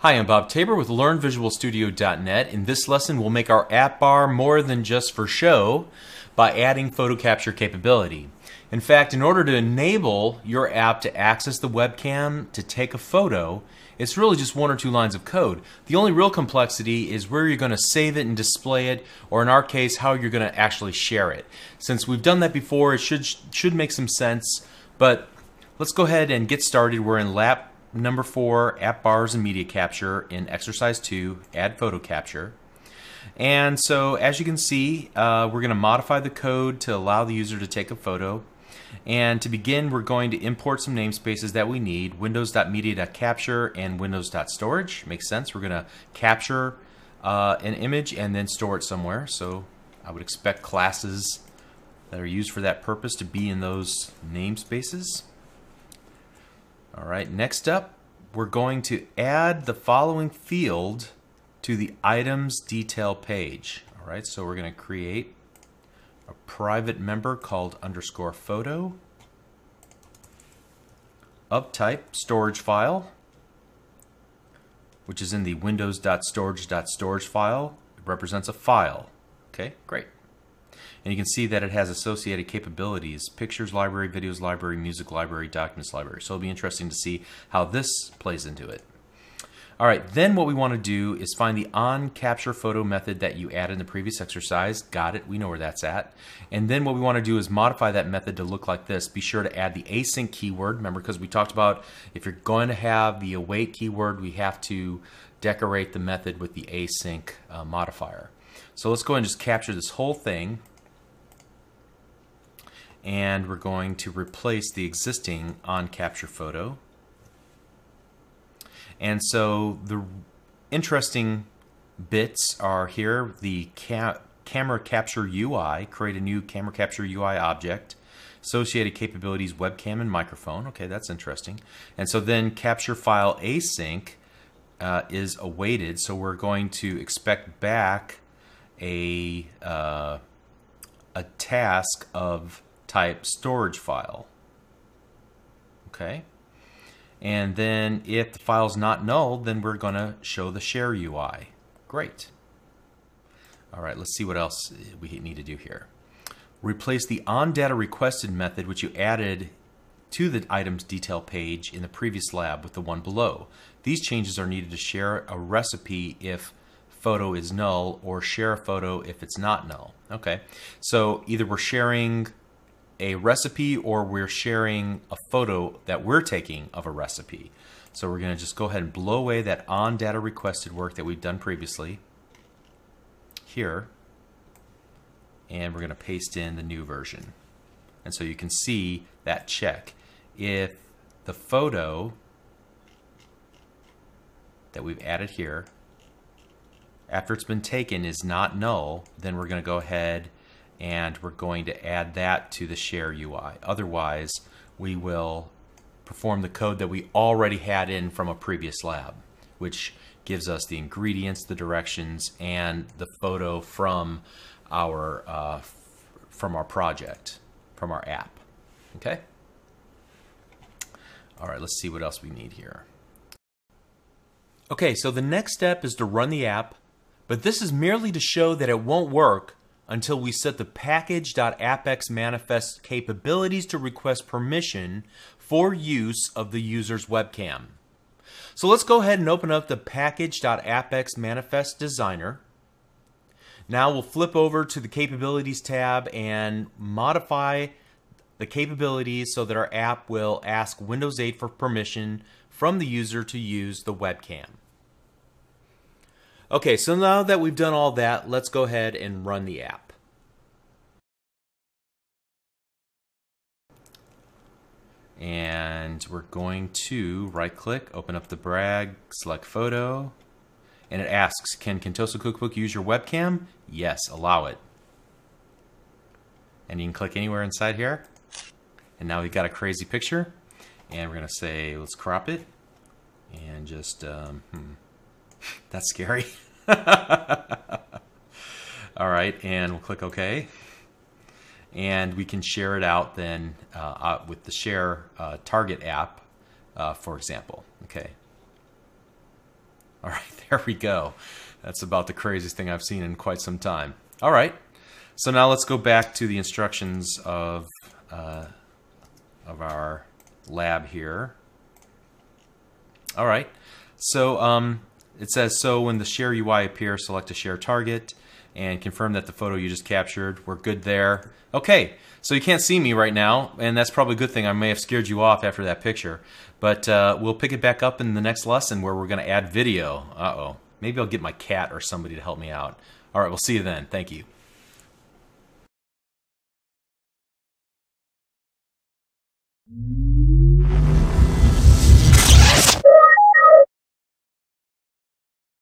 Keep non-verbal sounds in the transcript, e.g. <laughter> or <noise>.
Hi, I'm Bob Tabor with LearnVisualStudio.net. In this lesson, we'll make our app bar more than just for show by adding photo capture capability. In fact, in order to enable your app to access the webcam to take a photo, it's really just one or two lines of code. The only real complexity is where you're going to save it and display it, or in our case, how you're going to actually share it. Since we've done that before, it should should make some sense. But let's go ahead and get started. We're in lab number four, app bars and media capture in exercise two, add photo capture. And so as you can see, uh, we're going to modify the code to allow the user to take a photo. And to begin, we're going to import some namespaces that we need, windows.media.capture and windows.storage. Makes sense. We're going to capture uh, an image and then store it somewhere. So I would expect classes that are used for that purpose to be in those namespaces. All right, next up, we're going to add the following field to the items detail page. All right, so we're going to create a private member called underscore photo of type storage file, which is in the windows.storage.storage file. It represents a file. Okay, great. And you can see that it has associated capabilities, pictures library, videos library, music library, documents library. So it'll be interesting to see how this plays into it. All right, then what we want to do is find the on capture photo method that you added in the previous exercise. Got it, we know where that's at. And then what we want to do is modify that method to look like this. Be sure to add the async keyword. Remember, because we talked about if you're going to have the await keyword, we have to decorate the method with the async uh, modifier. So let's go and just capture this whole thing and we're going to replace the existing on capture photo. And so the interesting bits are here the ca camera capture UI, create a new camera capture UI object, associated capabilities webcam and microphone. Okay, that's interesting. And so then capture file async uh, is awaited, so we're going to expect back a uh, a task of type storage file. Okay. And then if the file is not null, then we're going to show the share UI. Great. All right, let's see what else we need to do here. Replace the on data requested method, which you added to the items detail page in the previous lab with the one below. These changes are needed to share a recipe if photo is null or share a photo if it's not null. Okay, so either we're sharing a recipe or we're sharing a photo that we're taking of a recipe. So we're going to just go ahead and blow away that on data requested work that we've done previously here. And we're going to paste in the new version. And so you can see that check. If the photo that we've added here, after it's been taken is not null, then we're going to go ahead and we're going to add that to the share UI. Otherwise, we will perform the code that we already had in from a previous lab, which gives us the ingredients, the directions, and the photo from our uh, from our project, from our app. Okay. All right, let's see what else we need here. Okay, so the next step is to run the app, but this is merely to show that it won't work until we set the package.appx manifest capabilities to request permission for use of the user's webcam. So let's go ahead and open up the package.appx manifest designer. Now we'll flip over to the capabilities tab and modify the capabilities so that our app will ask Windows 8 for permission from the user to use the webcam. Okay, so now that we've done all that, let's go ahead and run the app. And we're going to right click, open up the brag, select photo, and it asks, can Contoso Cookbook use your webcam? Yes, allow it. And you can click anywhere inside here. And now we've got a crazy picture. And we're gonna say, let's crop it. And just, um, hmm. <laughs> That's scary. <laughs> All right, and we'll click OK. And we can share it out then uh, uh, with the Share uh, Target app, uh, for example. Okay. All right, <laughs> there we go. That's about the craziest thing I've seen in quite some time. All right, so now let's go back to the instructions of uh, of our lab here. All right, so um, it says so when the share UI appears, select a share target and confirm that the photo you just captured. We're good there. Okay, so you can't see me right now, and that's probably a good thing. I may have scared you off after that picture, but uh, we'll pick it back up in the next lesson where we're going to add video. Uh oh, maybe I'll get my cat or somebody to help me out. All right, we'll see you then. Thank you.